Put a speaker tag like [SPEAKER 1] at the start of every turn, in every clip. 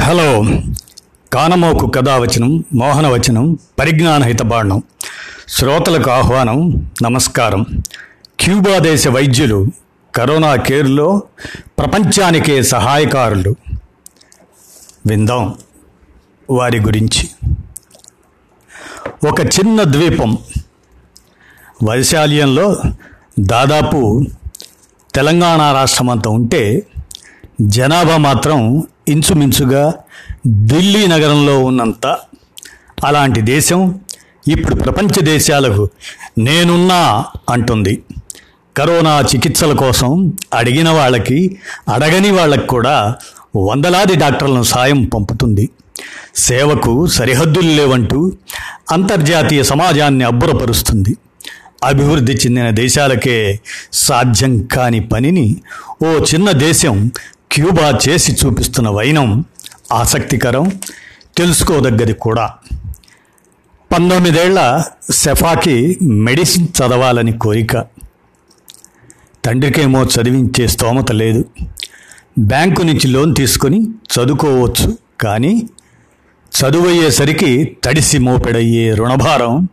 [SPEAKER 1] Hello. కానమోకు కథావచనం మోహనవచనం పరిజ్ఞాన హితబాణం శ్రోతలకు ఆహ్వానం నమస్కారం. క్యూబా దేశ వైద్యులు కరోనా కేర్లో ప్రపంచానికే సహాయకారులు. విందాం వారి గురించి. ఒక చిన్న ద్వీపం. వైశాల్యంలో దాదాపు తెలంగాణ రాష్ట్రమంతా ఉంటే జనాభా మాత్రం ఇంచుమించుగా ఢిల్లీ నగరంలో ఉన్నంత అలాంటి దేశం ఇప్పుడు ప్రపంచ దేశాలకు నేనున్నా అంటుంది. కరోనా చికిత్సల కోసం అడిగిన వాళ్ళకి అడగని వాళ్ళకి కూడా వందలాది డాక్టర్లను సాయం పంపుతుంది. సేవకు సరిహద్దులు లేవంటూ అంతర్జాతీయ సమాజాన్ని అబ్బురపరుస్తుంది. అభివృద్ధి చెందిన దేశాలకే సాధ్యం కాని పనిని ఓ చిన్న దేశం క్యూబా చేసి చూపిస్తున్న వైనం ఆసక్తికరం తెలుసుకోదగ్గది కూడా. పంతొమ్మిదేళ్ళ సెఫాకి మెడిసిన్ చదవాలని కోరిక. తండ్రికేమో చదివించే స్తోమత లేదు. బ్యాంకు నుంచి లోన్ తీసుకొని చదువుకోవచ్చు కానీ చదువయ్యేసరికి తడిసి మోపెడయ్యే రుణభారం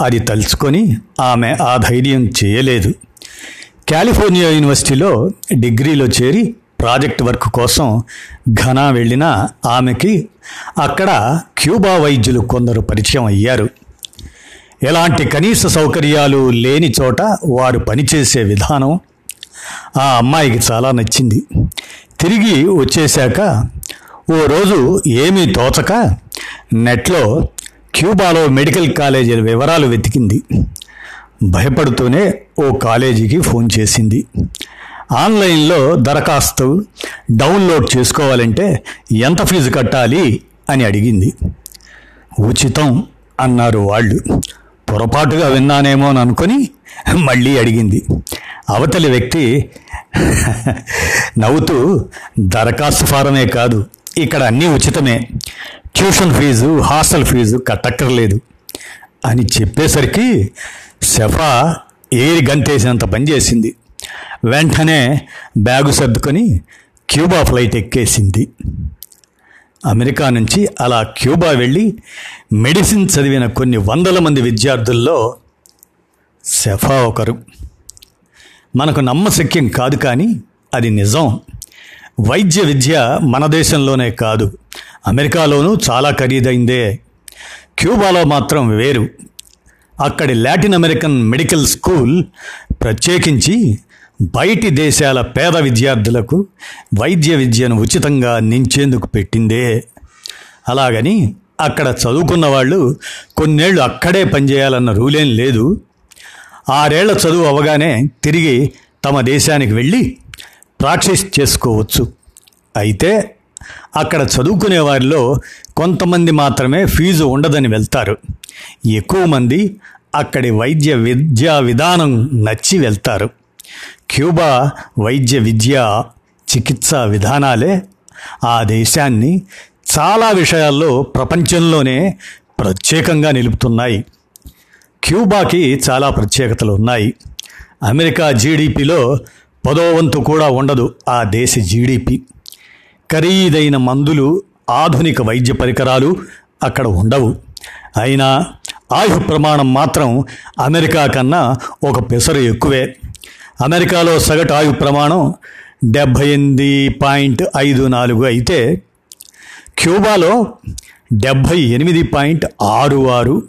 [SPEAKER 1] అది తలుచుకొని ఆమె ఆ ధైర్యం చేయలేదు. కాలిఫోర్నియా యూనివర్సిటీలో డిగ్రీలో చేరి ప్రాజెక్ట్ వర్క్ కోసం ఘనా వెళ్ళిన ఆమెకి అక్కడ క్యూబా వైద్యులు కొందరు పరిచయం అయ్యారు. ఎలాంటి కనీస సౌకర్యాలు లేని చోట వారు పనిచేసే విధానం ఆ అమ్మాయికి చాలా నచ్చింది. తిరిగి వచ్చేశాక ఓ రోజు ఏమీ తోచక నెట్లో క్యూబాలో మెడికల్ కాలేజీల వివరాలు వెతికింది. భయపడుతూనే ఓ కాలేజీకి ఫోన్ చేసింది. ఆన్లైన్లో దరఖాస్తు డౌన్లోడ్ చేసుకోవాలంటే ఎంత ఫీజు కట్టాలి అని అడిగింది. ఉచితం అన్నారు వాళ్ళు. పొరపాటుగా విన్నానేమో అని అనుకొని మళ్ళీ అడిగింది. అవతలి వ్యక్తి నవ్వుతూ దరఖాస్తు ఫారమే కాదు ఇక్కడ అన్నీ ఉచితమే. ట్యూషన్ ఫీజు హాస్టల్ ఫీజు కట్టక్కర్లేదు. అని చెప్పేసరికి సెఫా ఏరి గంతేసినంత పనిచేసింది వెంటనే బ్యాగు సర్దుకొని క్యూబా ఫ్లైట్ ఎక్కేసింది. అమెరికా నుంచి అలా క్యూబా వెళ్ళి మెడిసిన్ చదివిన కొన్ని వందల మంది విద్యార్థుల్లో సెఫా ఒకరు. మనకు నమ్మశక్యం కాదు కానీ అది నిజం. వైద్య విద్య మన దేశంలోనే కాదు. అమెరికాలోనూ చాలా ఖరీదైందే. క్యూబాలో మాత్రం వేరు. అక్కడి లాటిన్ అమెరికన్ మెడికల్ స్కూల్ ప్రత్యేకించి బయటి దేశాల పేద విద్యార్థులకు వైద్య విద్యను ఉచితంగా అందించేందుకు పెట్టిందే. అలాగని అక్కడ చదువుకున్న వాళ్ళు కొన్నేళ్ళు అక్కడే పనిచేయాలన్న రూలేం లేదు. ఆరేళ్ళ చదువు అవగానే తిరిగి తమ దేశానికి వెళ్ళి ప్రాక్టీస్ చేసుకోవచ్చు. అయితే అక్కడ చదువుకునే వారిలో కొంతమంది మాత్రమే ఫీజు ఉండదని వెళ్తారు. ఎక్కువ మంది అక్కడి వైద్య విద్యా విధానం నచ్చి వెళ్తారు. క్యూబా వైద్య విద్య చికిత్సా విధానాలే ఆ దేశాన్ని చాలా విషయాల్లో ప్రపంచంలోనే ప్రత్యేకంగా నిలుపుతున్నాయి. క్యూబాకి చాలా ప్రత్యేకతలు ఉన్నాయి. అమెరికా జీడిపిలో పదో వంతు కూడా ఉండదు ఆ దేశ జీడిపి. ఖరీదైన మందులు ఆధునిక వైద్య పరికరాలు అక్కడ ఉండవు. అయినా ఆయు ప్రమాణం మాత్రం అమెరికా కన్నా ఒక పెసరు ఎక్కువే. అమెరికాలో సగటు ఆయు ప్రమాణం డెబ్భై ఎనిమిది పాయింట్ ఐదు నాలుగు అయితే క్యూబాలో డెబ్భై ఎనిమిది పాయింట్ ఆరు ఆరు.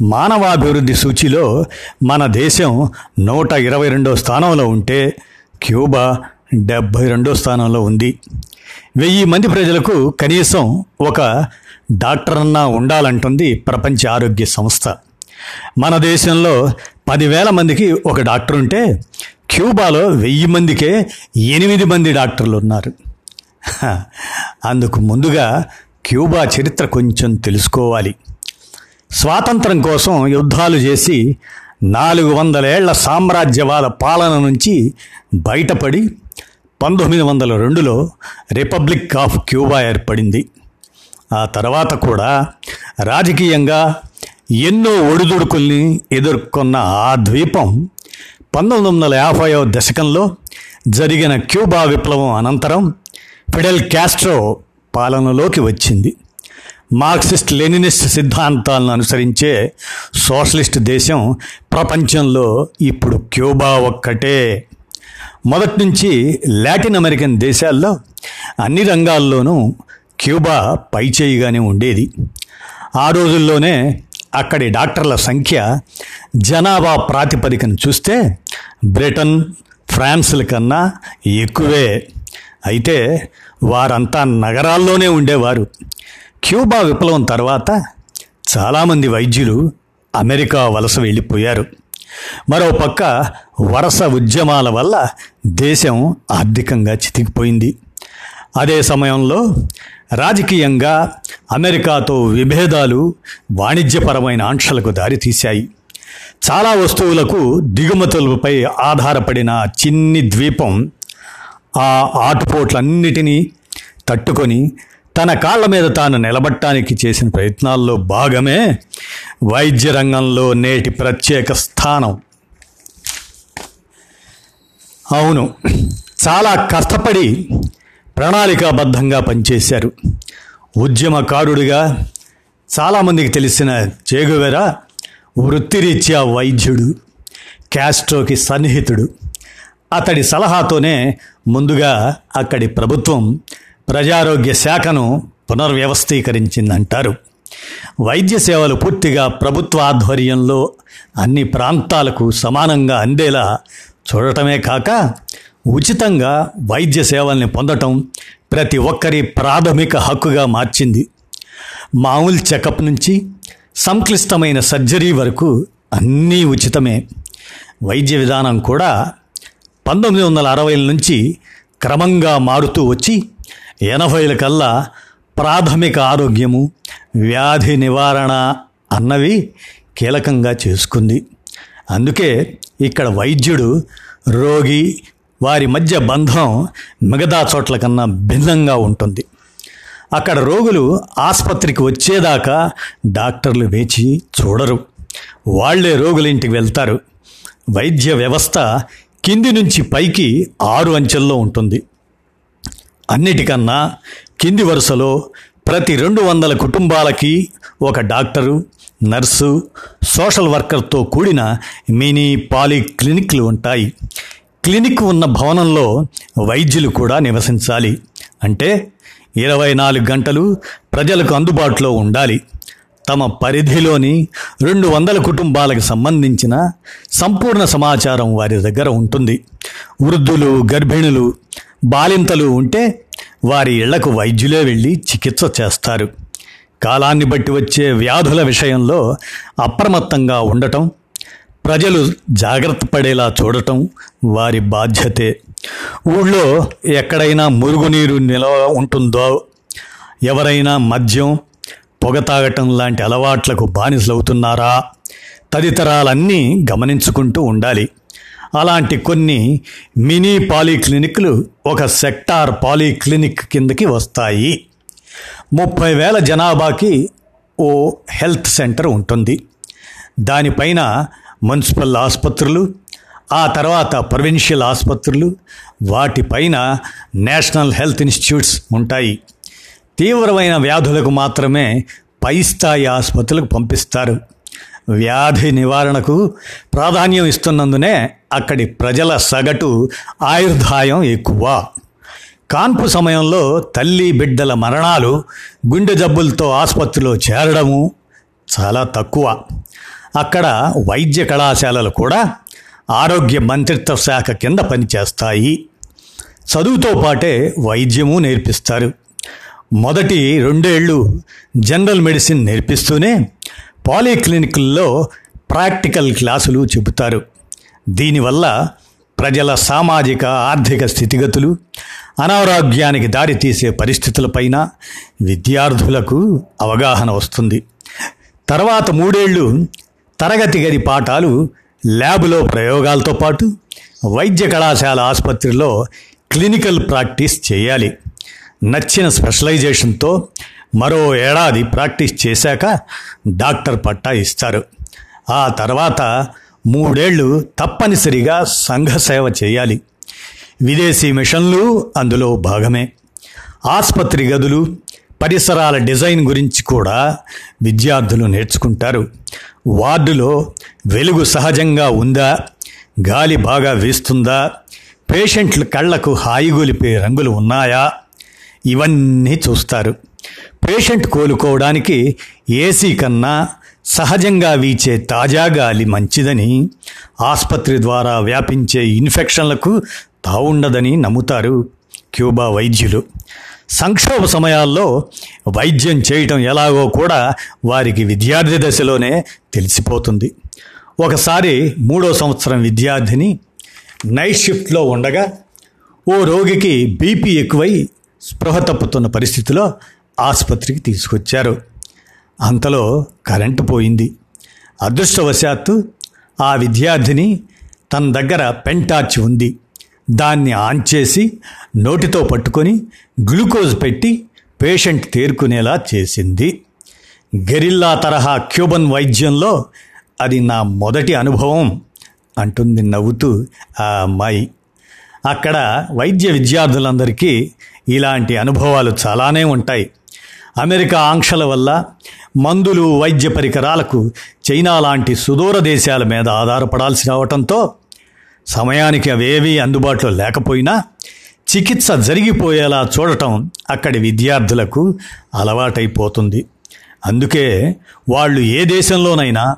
[SPEAKER 1] మానవాభివృద్ధి సూచిలో మన దేశం నూట ఇరవై రెండో స్థానంలో ఉంటే క్యూబా డెబ్భై రెండో స్థానంలో ఉంది. వెయ్యి మంది ప్రజలకు కనీసం ఒక డాక్టర్ అన్నా ఉండాలంటుంది ప్రపంచ ఆరోగ్య సంస్థ. మన దేశంలో పదివేల మందికి ఒక డాక్టర్ ఉంటే క్యూబాలో వెయ్యి మందికే ఎనిమిది మంది డాక్టర్లు ఉన్నారు. అందుకు ముందుగా క్యూబా చరిత్ర కొంచెం తెలుసుకోవాలి. స్వాతంత్రం కోసం యుద్ధాలు చేసి నాలుగు వందలేళ్ళ సామ్రాజ్యవాద పాలన నుంచి బయటపడి పంతొమ్మిది వందల రెండులో రిపబ్లిక్ ఆఫ్ క్యూబా ఏర్పడింది. ఆ తర్వాత కూడా రాజకీయంగా ఎన్నో ఒడిదుడుకుల్ని ఎదుర్కొన్న ఆ ద్వీపం పంతొమ్మిది వందల యాభైవ దశకంలో జరిగిన క్యూబా విప్లవం అనంతరం ఫిడెల్ క్యాస్ట్రో పాలనలోకి వచ్చింది. మార్క్సిస్ట్ లెనినిస్ట్ సిద్ధాంతాలను అనుసరించే సోషలిస్ట్ దేశం ప్రపంచంలో ఇప్పుడు క్యూబా ఒక్కటే. మొదటి నుంచి లాటిన్ అమెరికన్ దేశాల్లో అన్ని రంగాల్లోనూ క్యూబా పైచేయిగానే ఉండేది. ఆ రోజుల్లోనే అక్కడి డాక్టర్ల సంఖ్య జనాభా ప్రాతిపదికన చూస్తే బ్రిటన్ ఫ్రాన్స్ల కన్నా ఎక్కువే. అయితే వారంతా నగరాల్లోనే ఉండేవారు. క్యూబా విప్లవం తర్వాత చాలామంది వైద్యులు అమెరికా వలస వెళ్ళిపోయారు. మరోపక్క వరస ఉద్యమాల వల్ల దేశం ఆర్థికంగా చితికిపోయింది. అదే సమయంలో రాజకీయంగా అమెరికాతో విభేదాలు వాణిజ్యపరమైన ఆంక్షలకు దారితీశాయి చాలా వస్తువులకు దిగుమతులపై ఆధారపడిన చిన్ని ద్వీపం ఆ ఆటుపోట్లన్నిటినీ తట్టుకొని తన కాళ్ళ మీద తాను నిలబట్టడానికి చేసిన ప్రయత్నాల్లో భాగమే వైద్య రంగంలో నేటి ప్రత్యేక స్థానం. అవును చాలా కష్టపడి ప్రణాళికాబద్ధంగా పనిచేశారు. ఉద్యమకారుడిగా చాలామందికి తెలిసిన చేగువెర వృత్తిరీత్యా వైద్యుడు క్యాస్ట్రోకి సన్నిహితుడు. అతడి సలహాతోనే ముందుగా అక్కడి ప్రభుత్వం ప్రజారోగ్య శాఖను పునర్వ్యవస్థీకరించిందంటారు. వైద్య సేవలు పూర్తిగా ప్రభుత్వ ఆధ్వర్యంలో అన్ని ప్రాంతాలకు సమానంగా అందేలా చూడటమే కాక ఉచితంగా వైద్య సేవల్ని పొందటం ప్రతి ఒక్కరి ప్రాథమిక హక్కుగా మార్చింది. మామూలు చెకప్ నుంచి సంక్లిష్టమైన సర్జరీ వరకు అన్నీ ఉచితమే. వైద్య విధానం కూడా పంతొమ్మిది వందల అరవైల నుంచి క్రమంగా మారుతూ వచ్చి ఎనభైల కల్లా ప్రాథమిక ఆరోగ్యము వ్యాధి నివారణ అన్నవి కీలకంగా చేసుకుంది. అందుకే ఇక్కడ వైద్యుడు రోగి వారి మధ్య బంధం మిగతా చోట్ల కన్నా భిన్నంగా ఉంటుంది. అక్కడ రోగులు ఆసుపత్రికి వచ్చేదాకా డాక్టర్లు వేచి చూడరు. వాళ్ళే రోగుల ఇంటికి వెళ్తారు. వైద్య వ్యవస్థ కింది నుంచి పైకి ఆరు అంచెల్లో ఉంటుంది. అన్నిటికన్నా కింది వరుసలో ప్రతి రెండు వందల కుటుంబాలకి ఒక డాక్టరు నర్సు సోషల్ వర్కర్తో కూడిన మినీ పాలిక్లినిక్లు ఉంటాయి. క్లినిక్ ఉన్న భవనంలో వైద్యులు కూడా నివసించాలి. అంటే ఇరవై నాలుగు గంటలు ప్రజలకు అందుబాటులో ఉండాలి. తమ పరిధిలోని రెండు వందల కుటుంబాలకు సంబంధించిన సంపూర్ణ సమాచారం వారి దగ్గర ఉంటుంది. వృద్ధులు గర్భిణులు బాలింతలు ఉంటే వారి ఇళ్ళకు వైద్యులే వెళ్ళి చికిత్స చేస్తారు. కాలాన్ని బట్టి వచ్చే వ్యాధుల విషయంలో అప్రమత్తంగా ఉండటం ప్రజలు జాగ్రత్త పడేలా చూడటం వారి బాధ్యతే. ఊళ్ళో ఎక్కడైనా మురుగునీరు నిలవ ఉంటుందో ఎవరైనా మద్యం పొగ తాగటం లాంటి అలవాట్లకు బానిసలవుతున్నారా? తదితరాలన్నీ గమనించుకుంటూ ఉండాలి. అలాంటి కొన్ని మినీ పాలీక్లినిక్లు ఒక సెక్టార్ పాలీక్లినిక్ కిందకి వస్తాయి. ముప్పై వేల జనాభాకి ఓ హెల్త్ సెంటర్ ఉంటుంది. దానిపైన మున్సిపల్ ఆసుపత్రులు ఆ తర్వాత ప్రొవిన్షియల్ ఆసుపత్రులు వాటిపైన నేషనల్ హెల్త్ ఇన్స్టిట్యూట్స్ ఉంటాయి. తీవ్రమైన వ్యాధులకు మాత్రమే పై స్థాయి ఆసుపత్రులకు పంపిస్తారు. వ్యాధి నివారణకు ప్రాధాన్యం ఇస్తున్నందునే అక్కడి ప్రజల సగటు ఆయుర్దాయం ఎక్కువ. కాన్పు సమయంలో తల్లి బిడ్డల మరణాలు గుండె జబ్బులతో ఆసుపత్రిలో చేరడము చాలా తక్కువ. అక్కడ వైద్య కళాశాలలు కూడా ఆరోగ్య మంత్రిత్వ శాఖ కింద పనిచేస్తాయి. చదువుతో పాటే వైద్యము నేర్పిస్తారు. మొదటి రెండేళ్ళు జనరల్ మెడిసిన్ నేర్పిస్తూనే పాలీక్లినిక్ల్లో ప్రాక్టికల్ క్లాసులు చెబుతారు. దీనివల్ల ప్రజల సామాజిక ఆర్థిక స్థితిగతులు అనారోగ్యానికి దారితీసే పరిస్థితులపైన విద్యార్థులకు అవగాహన వస్తుంది. తర్వాత మూడేళ్ళు తరగతి గది పాఠాలు ల్యాబ్లో ప్రయోగాలతో పాటు వైద్య కళాశాల ఆసుపత్రిలో క్లినికల్ ప్రాక్టీస్ చేయాలి. నచ్చిన స్పెషలైజేషన్తో మరో ఏడాది ప్రాక్టీస్ చేశాక డాక్టర్ పట్టా ఇస్తారు. ఆ తర్వాత మూడేళ్ళు తప్పనిసరిగా సంఘ సేవ చేయాలి. విదేశీ మిషన్లు అందులో భాగమే. ఆసుపత్రి గదులు పరిసరాల డిజైన్ గురించి కూడా విద్యార్థులు నేర్చుకుంటారు. వార్డులో వెలుగు సహజంగా ఉందా? గాలి బాగా వీస్తుందా? పేషెంట్లు కళ్ళకు హాయిగొలిపే రంగులు ఉన్నాయా? ఇవన్నీ చూస్తారు. పేషెంట్ కోలుకోవడానికి ఏసీ కన్నా సహజంగా వీచే తాజా గాలి మంచిదని ఆసుపత్రి ద్వారా వ్యాపించే ఇన్ఫెక్షన్లకు తావుండదని నమ్ముతారు. క్యూబా వైద్యులు సంక్షోభ సమయాల్లో వైద్యం చేయటం ఎలాగో కూడా వారికి విద్యార్థి దశలోనే తెలిసిపోతుంది. ఒకసారి మూడో సంవత్సరం విద్యార్థిని నైట్ షిఫ్ట్లో ఉండగా ఓ రోగికి బీపీ ఎక్కువై స్పృహ తప్పుతున్న పరిస్థితిలో ఆసుపత్రికి తీసుకొచ్చారు. అంతలో కరెంటు పోయింది. అదృష్టవశాత్తు ఆ విద్యార్థిని తన దగ్గర పెంటార్చ్ ఉంది. దాన్ని ఆన్ చేసి నోటితో పట్టుకొని గ్లూకోజ్ పెట్టి పేషెంట్ తేరుకునేలా చేసింది. గెరిల్లా తరహా క్యూబన్ వైద్యంలో అది నా మొదటి అనుభవం అంటుంది నవ్వుతూ ఆ అమ్మాయి. అక్కడ వైద్య విద్యార్థులందరికీ ఇలాంటి అనుభవాలు చాలానే ఉంటాయి. అమెరికా ఆంక్షల వల్ల మందులు వైద్య పరికరాలకు చైనా లాంటి సుదూర దేశాల మీద ఆధారపడాల్సి రావటంతో సమయానికి అవేవీ అందుబాటులో లేకపోయినా చికిత్స జరిగిపోయేలా చూడటం అక్కడి విద్యార్థులకు అలవాటైపోతుంది. అందుకే వాళ్ళు ఏ దేశంలోనైనా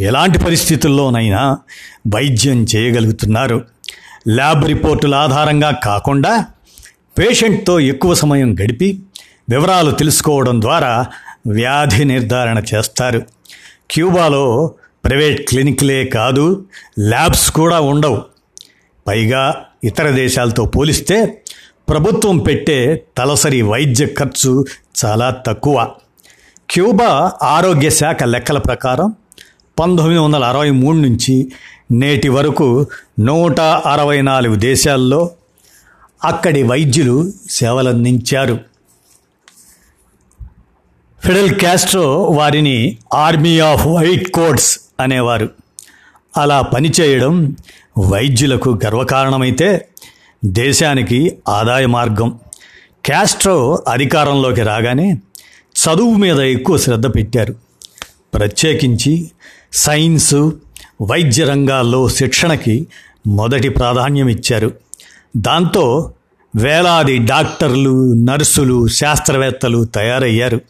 [SPEAKER 1] ఎలాంటి పరిస్థితుల్లోనైనా వైద్యం చేయగలుగుతున్నారు. ల్యాబ్ రిపోర్టుల ఆధారంగా కాకుండా పేషెంట్తో ఎక్కువ సమయం గడిపి వివరాలు తెలుసుకోవడం ద్వారా వ్యాధి నిర్ధారణ చేస్తారు. క్యూబాలో ప్రైవేట్ క్లినిక్లే కాదు ల్యాబ్స్ కూడా ఉండవు. పైగా ఇతర దేశాలతో పోలిస్తే ప్రభుత్వం పెట్టే తలసరి వైద్య ఖర్చు చాలా తక్కువ. క్యూబా ఆరోగ్య శాఖ లెక్కల ప్రకారం పంతొమ్మిది వందల అరవై మూడు నుంచి నేటి వరకు నూట అరవై నాలుగు దేశాల్లో అక్కడి వైద్యులు సేవలందించారు. ఫిడెల్ క్యాస్ట్రో వారిని ఆర్మీ ఆఫ్ వైట్ కోట్స్ అనేవారు. అలా పనిచేయడం వైద్యులకు గర్వకారణమైతే దేశానికి ఆదాయ మార్గం. క్యాస్ట్రో అధికారంలోకి రాగానే చదువు మీద ఎక్కువ శ్రద్ధ పెట్టారు. ప్రత్యేకించి సైన్సు వైద్య రంగాల్లో శిక్షణకి మొదటి ప్రాధాన్యం ఇచ్చారు దాంతో వేలాది డాక్టర్లు నర్సులు శాస్త్రవేత్తలు తయారయ్యారు.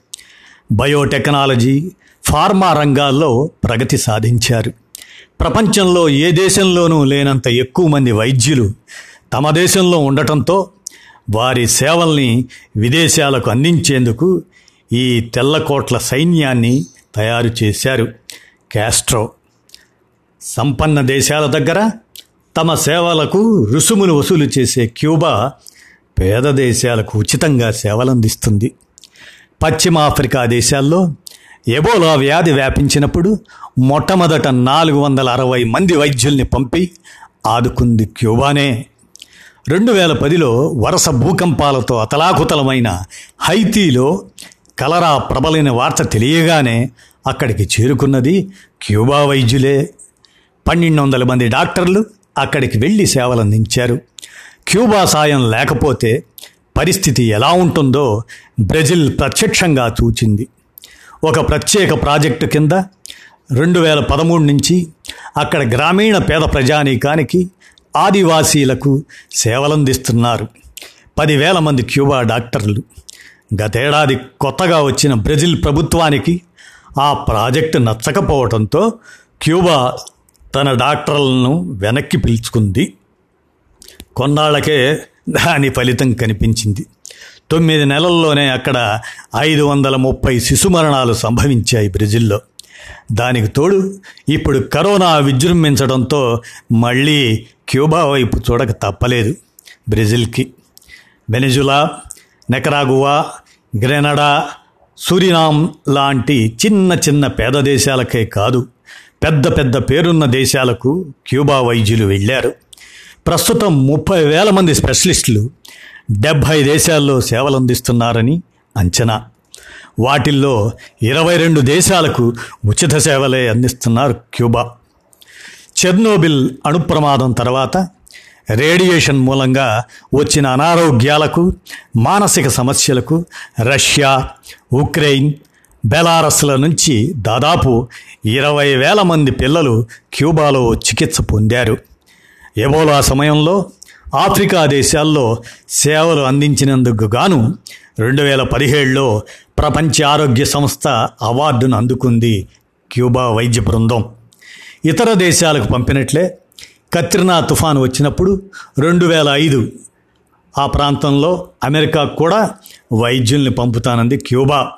[SPEAKER 1] బయోటెక్నాలజీ ఫార్మా రంగాల్లో ప్రగతి సాధించారు. ప్రపంచంలో ఏ దేశంలోనూ లేనంత ఎక్కువ మంది వైద్యులు తమ దేశంలో ఉండటంతో వారి సేవల్ని విదేశాలకు అందించేందుకు ఈ తెల్లకోట్ల సైన్యాన్ని తయారు చేశారు క్యాస్ట్రో సంపన్న దేశాల దగ్గర తమ సేవలకు రుసుములు వసూలు చేసే క్యూబా పేద దేశాలకు ఉచితంగా సేవలందిస్తుంది. పశ్చిమ ఆఫ్రికా దేశాల్లో ఎబోలా వ్యాధి వ్యాపించినప్పుడు మొట్టమొదట నాలుగు వందల అరవై మంది వైద్యుల్ని పంపి ఆదుకుంది క్యూబానే. రెండు వేల పదిలో వరుస భూకంపాలతో అతలాకుతలమైన హైతీలో కలరా ప్రబలిన వార్త తెలియగానే అక్కడికి చేరుకున్నది క్యూబా వైద్యులే. పన్నెండు వందల మంది డాక్టర్లు అక్కడికి వెళ్ళి సేవలందించారు. క్యూబా సాయం లేకపోతే పరిస్థితి ఎలా ఉంటుందో బ్రెజిల్ ప్రత్యక్షంగా చూచింది. ఒక ప్రత్యేక ప్రాజెక్టు కింద రెండు వేల పదమూడు నుంచి అక్కడ గ్రామీణ పేద ప్రజానీకానికి ఆదివాసీలకు సేవలందిస్తున్నారు. పదివేల మంది క్యూబా డాక్టర్లు. గతేడాది కొత్తగా వచ్చిన బ్రెజిల్ ప్రభుత్వానికి ఆ ప్రాజెక్టు నచ్చకపోవడంతో క్యూబా తన డాక్టర్లను వెనక్కి పిలుచుకుంది. కొన్నాళ్ళకే దాని ఫలితం కనిపించింది. తొమ్మిది నెలల్లోనే అక్కడ ఐదు వందల ముప్పై శిశు మరణాలు సంభవించాయి బ్రెజిల్లో. దానికి తోడు ఇప్పుడు కరోనా విజృంభించడంతో మళ్ళీ క్యూబా వైపు చూడక తప్పలేదు బ్రెజిల్కి. వెనెజులా నెకరాగువా గ్రెనడా సురినామ్ లాంటి చిన్న చిన్న పేద దేశాలకే కాదు పెద్ద పెద్ద పేరున్న దేశాలకు క్యూబా వైద్యులు వెళ్ళారు. ప్రస్తుతం ముప్పై వేల మంది స్పెషలిస్టులు డెబ్భై దేశాల్లో సేవలు అందిస్తున్నారని అంచనా. వాటిల్లో ఇరవై రెండు దేశాలకు ఉచిత సేవలే అందిస్తున్నారు క్యూబా. చెర్నోబిల్ అణుప్రమాదం తర్వాత రేడియేషన్ మూలంగా వచ్చిన అనారోగ్యాలకు మానసిక సమస్యలకు రష్యా ఉక్రెయిన్ బెలారస్ల నుంచి దాదాపు ఇరవై వేల మంది పిల్లలు క్యూబాలో చికిత్స పొందారు. ఎబోలా సమయంలో ఆఫ్రికా దేశాల్లో సేవలు అందించినందుకు గాను రెండు వేల పదిహేడులో ప్రపంచ ఆరోగ్య సంస్థ అవార్డును అందుకుంది క్యూబా వైద్య బృందం. ఇతర దేశాలకు పంపినట్లే కత్రినా తుఫాను వచ్చినప్పుడు రెండు వేల ఐదు ఆ ప్రాంతంలో అమెరికా కూడా వైద్యుల్ని పంపుతానంది క్యూబా.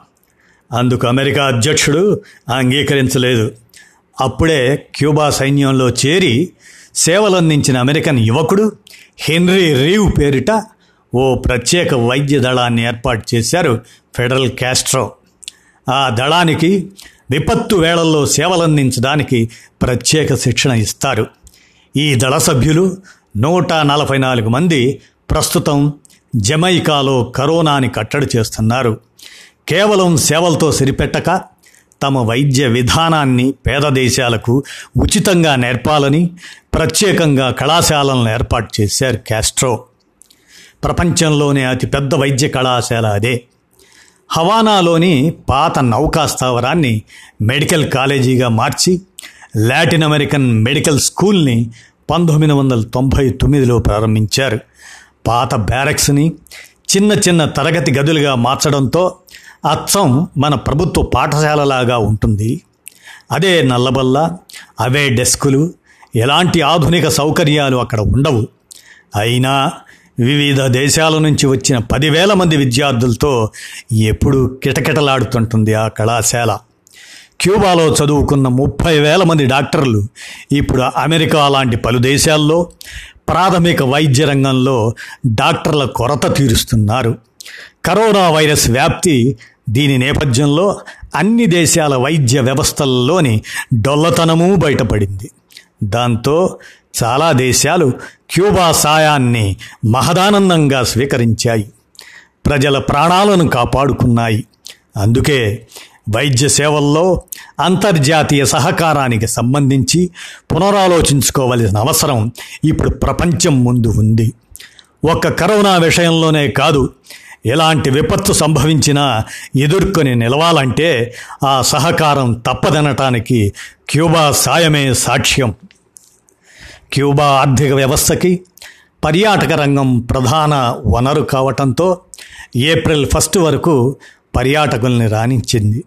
[SPEAKER 1] అందుకు అమెరికా అధ్యక్షుడు అంగీకరించలేదు. అప్పుడే క్యూబా సైన్యంలో చేరి సేవలందించిన అమెరికన్ యువకుడు హెన్రీ రీవ్ పేరిట ఓ ప్రత్యేక వైద్య దళాన్ని ఏర్పాటు చేశారు ఫెడరల్ క్యాస్ట్రో ఆ దళానికి విపత్తు వేళల్లో సేవలందించడానికి ప్రత్యేక శిక్షణ ఇస్తారు. ఈ దళ సభ్యులు నూట నలభై నాలుగు మంది ప్రస్తుతం జమైకాలో కరోనాని కట్టడి చేస్తున్నారు. కేవలం సేవలతో సరిపెట్టక తమ వైద్య విధానాన్ని పేద దేశాలకు ఉచితంగా నేర్పాలని ప్రత్యేకంగా కళాశాలను ఏర్పాటు చేశారు క్యాస్ట్రో ప్రపంచంలోనే అతిపెద్ద వైద్య కళాశాల అదే. హవానాలోని పాత నౌకా స్థావరాన్ని మెడికల్ కాలేజీగా మార్చి లాటిన్ అమెరికన్ మెడికల్ స్కూల్ని పంతొమ్మిది వందల తొంభై తొమ్మిదిలో ప్రారంభించారు. పాత బ్యారక్స్ని చిన్న చిన్న తరగతి గదులుగా మార్చడంతో అచ్చం మన ప్రభుత్వ పాఠశాలలాగా ఉంటుంది. అదే నల్లబల్ల అవే డెస్కులు ఎలాంటి ఆధునిక సౌకర్యాలు అక్కడ ఉండవు. అయినా వివిధ దేశాల నుంచి వచ్చిన పదివేల మంది విద్యార్థులతో ఎప్పుడు కిటకిటలాడుతుంటుంది ఆ కళాశాల. క్యూబాలో చదువుకున్న ముప్పై వేల మంది డాక్టర్లు ఇప్పుడు అమెరికా లాంటి పలు దేశాల్లో ప్రాథమిక వైద్య రంగంలో డాక్టర్ల కొరత తీరుస్తున్నారు. కరోనా వైరస్ వ్యాప్తి దీని నేపథ్యంలో అన్ని దేశాల వైద్య వ్యవస్థల్లోని డొల్లతనమూ బయటపడింది. దాంతో చాలా దేశాలు క్యూబా సాయాన్ని మహదానందంగా స్వీకరించాయి. ప్రజల ప్రాణాలను కాపాడుకున్నాయి. అందుకే వైద్య సేవల్లో అంతర్జాతీయ సహకారానికి సంబంధించి పునరాలోచించుకోవలసిన అవసరం ఇప్పుడు ప్రపంచం ముందు ఉంది. ఒక్క కరోనా విషయంలోనే కాదు ఎలాంటి విపత్తు సంభవించినా ఎదుర్కొని నిలవాలంటే ఆ సహకారం తప్పదనటానికి క్యూబా సాయమే సాక్ష్యం. క్యూబా ఆర్థిక వ్యవస్థకి పర్యాటక రంగం ప్రధాన వనరు కావటంతో ఏప్రిల్ ఫస్ట్ వరకు పర్యాటకుల్ని రాణించింది.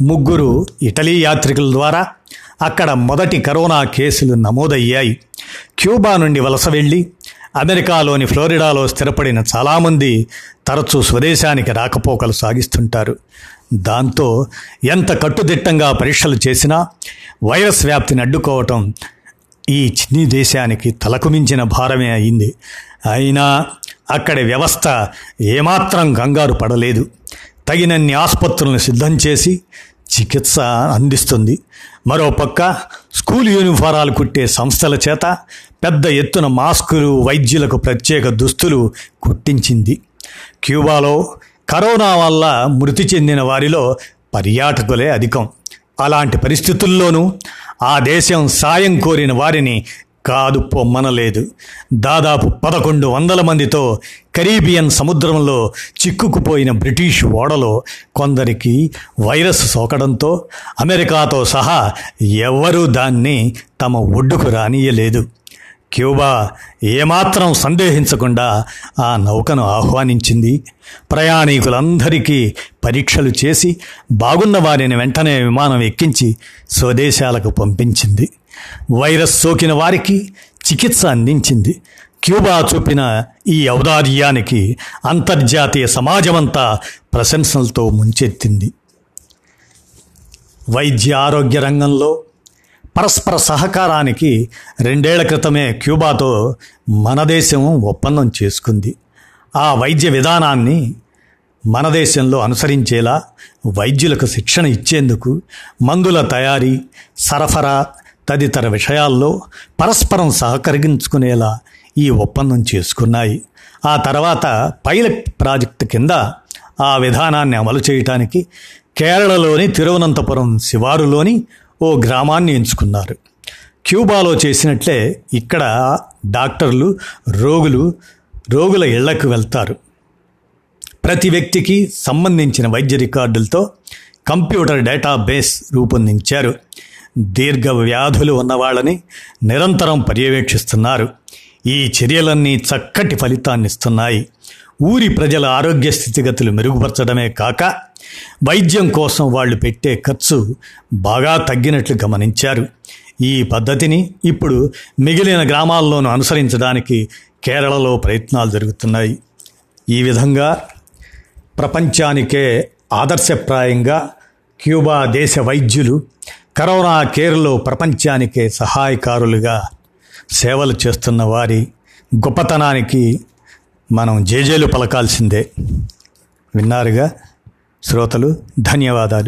[SPEAKER 1] ముగ్గురు ఇటలీ యాత్రికుల ద్వారా అక్కడ మొదటి కరోనా కేసులు నమోదయ్యాయి. క్యూబా నుండి వలస వెళ్ళి అమెరికాలోని ఫ్లోరిడాలో స్థిరపడిన చాలామంది తరచూ స్వదేశానికి రాకపోకలు సాగిస్తుంటారు. దాంతో ఎంత కట్టుదిట్టంగా పరీక్షలు చేసినా వైరస్ వ్యాప్తిని అడ్డుకోవటం ఈ చిన్ని దేశానికి తలకు మించిన భారమే అయింది. అయినా అక్కడి వ్యవస్థ ఏమాత్రం కంగారు పడలేదు. తగినన్ని ఆసుపత్రులను సిద్ధం చేసి చికిత్స అందిస్తుంది. మరోపక్క స్కూల్ యూనిఫారాలు కుట్టే సంస్థల చేత పెద్ద ఎత్తున మాస్కులు వైద్యులకు ప్రత్యేక దుస్తులు కుట్టించింది. క్యూబాలో కరోనా వల్ల మృతి చెందిన వారిలో పర్యాటకులే అధికం. అలాంటి పరిస్థితుల్లోనూ ఆ దేశం సాయం కోరిన వారిని కాదు పొమ్మనలేదు దాదాపు పదకొండు వందల మందితో కరీబియన్ సముద్రంలో చిక్కుకుపోయిన బ్రిటిష్ ఓడలో కొందరికి వైరస్ సోకడంతో అమెరికాతో సహా ఎవ్వరూ దాన్ని తమ ఒడ్డుకు రానియలేదు క్యూబా ఏమాత్రం సందేహించకుండా ఆ నౌకను ఆహ్వానించింది. ప్రయాణికులందరికీ పరీక్షలు చేసి బాగున్న వారిని వెంటనే విమానం ఎక్కించి స్వదేశాలకు పంపించింది. వైరస్ సోకిన వారికి చికిత్స అందించింది. క్యూబా చూపిన ఈ ఔదార్యానికి అంతర్జాతీయ సమాజమంతా ప్రశంసలతో ముంచెత్తింది. వైద్య ఆరోగ్య రంగంలో పరస్పర సహకారానికి రెండేళ్ళ క్రితమే క్యూబాతో మన దేశం ఒప్పందం చేసుకుంది. ఆ వైద్య విధానాన్ని మన దేశంలో అనుసరించేలా వైద్యులకు శిక్షణ ఇచ్చేందుకు మందుల తయారీ సరఫరా తదితర విషయాల్లో పరస్పరం సహకరించుకునేలా ఈ ఒప్పందం చేసుకున్నాయి. ఆ తర్వాత పైలట్ ప్రాజెక్టు కింద ఆ విధానాన్ని అమలు చేయటానికి కేరళలోని తిరువనంతపురం శివారులోని ఓ గ్రామాన్ని ఎంచుకున్నారు. క్యూబాలో చేసినట్లే ఇక్కడ డాక్టర్లు రోగులు రోగుల ఇళ్ళకు వెళ్తారు. ప్రతి వ్యక్తికి సంబంధించిన వైద్య రికార్డులతో కంప్యూటర్ డేటాబేస్ రూపొందించారు. దీర్ఘ వ్యాధులు ఉన్నవాళ్ళని నిరంతరం పర్యవేక్షిస్తున్నారు. ఈ చర్యలన్నీ చక్కటి ఫలితాన్నిస్తున్నాయి. ఊరి ప్రజల ఆరోగ్య స్థితిగతులు మెరుగుపరచడమే కాక వైద్యం కోసం వాళ్ళు పెట్టే ఖర్చు బాగా తగ్గినట్లు గమనించారు. ఈ పద్ధతిని ఇప్పుడు మిగిలిన గ్రామాల్లోనూ అనుసరించడానికి కేరళలో ప్రయత్నాలు జరుగుతున్నాయి. ఈ విధంగా ప్రపంచానికే ఆదర్శప్రాయంగా క్యూబా దేశ వైద్యులు కరోనా కేర్లో ప్రపంచానికే సహాయకారులుగా సేవలు చేస్తున్న వారి గొప్పతనానికి మనం జేజేలు పలకాల్సిందే. విన్నారుగా? శ్రోతలు ధన్యవాదాలు.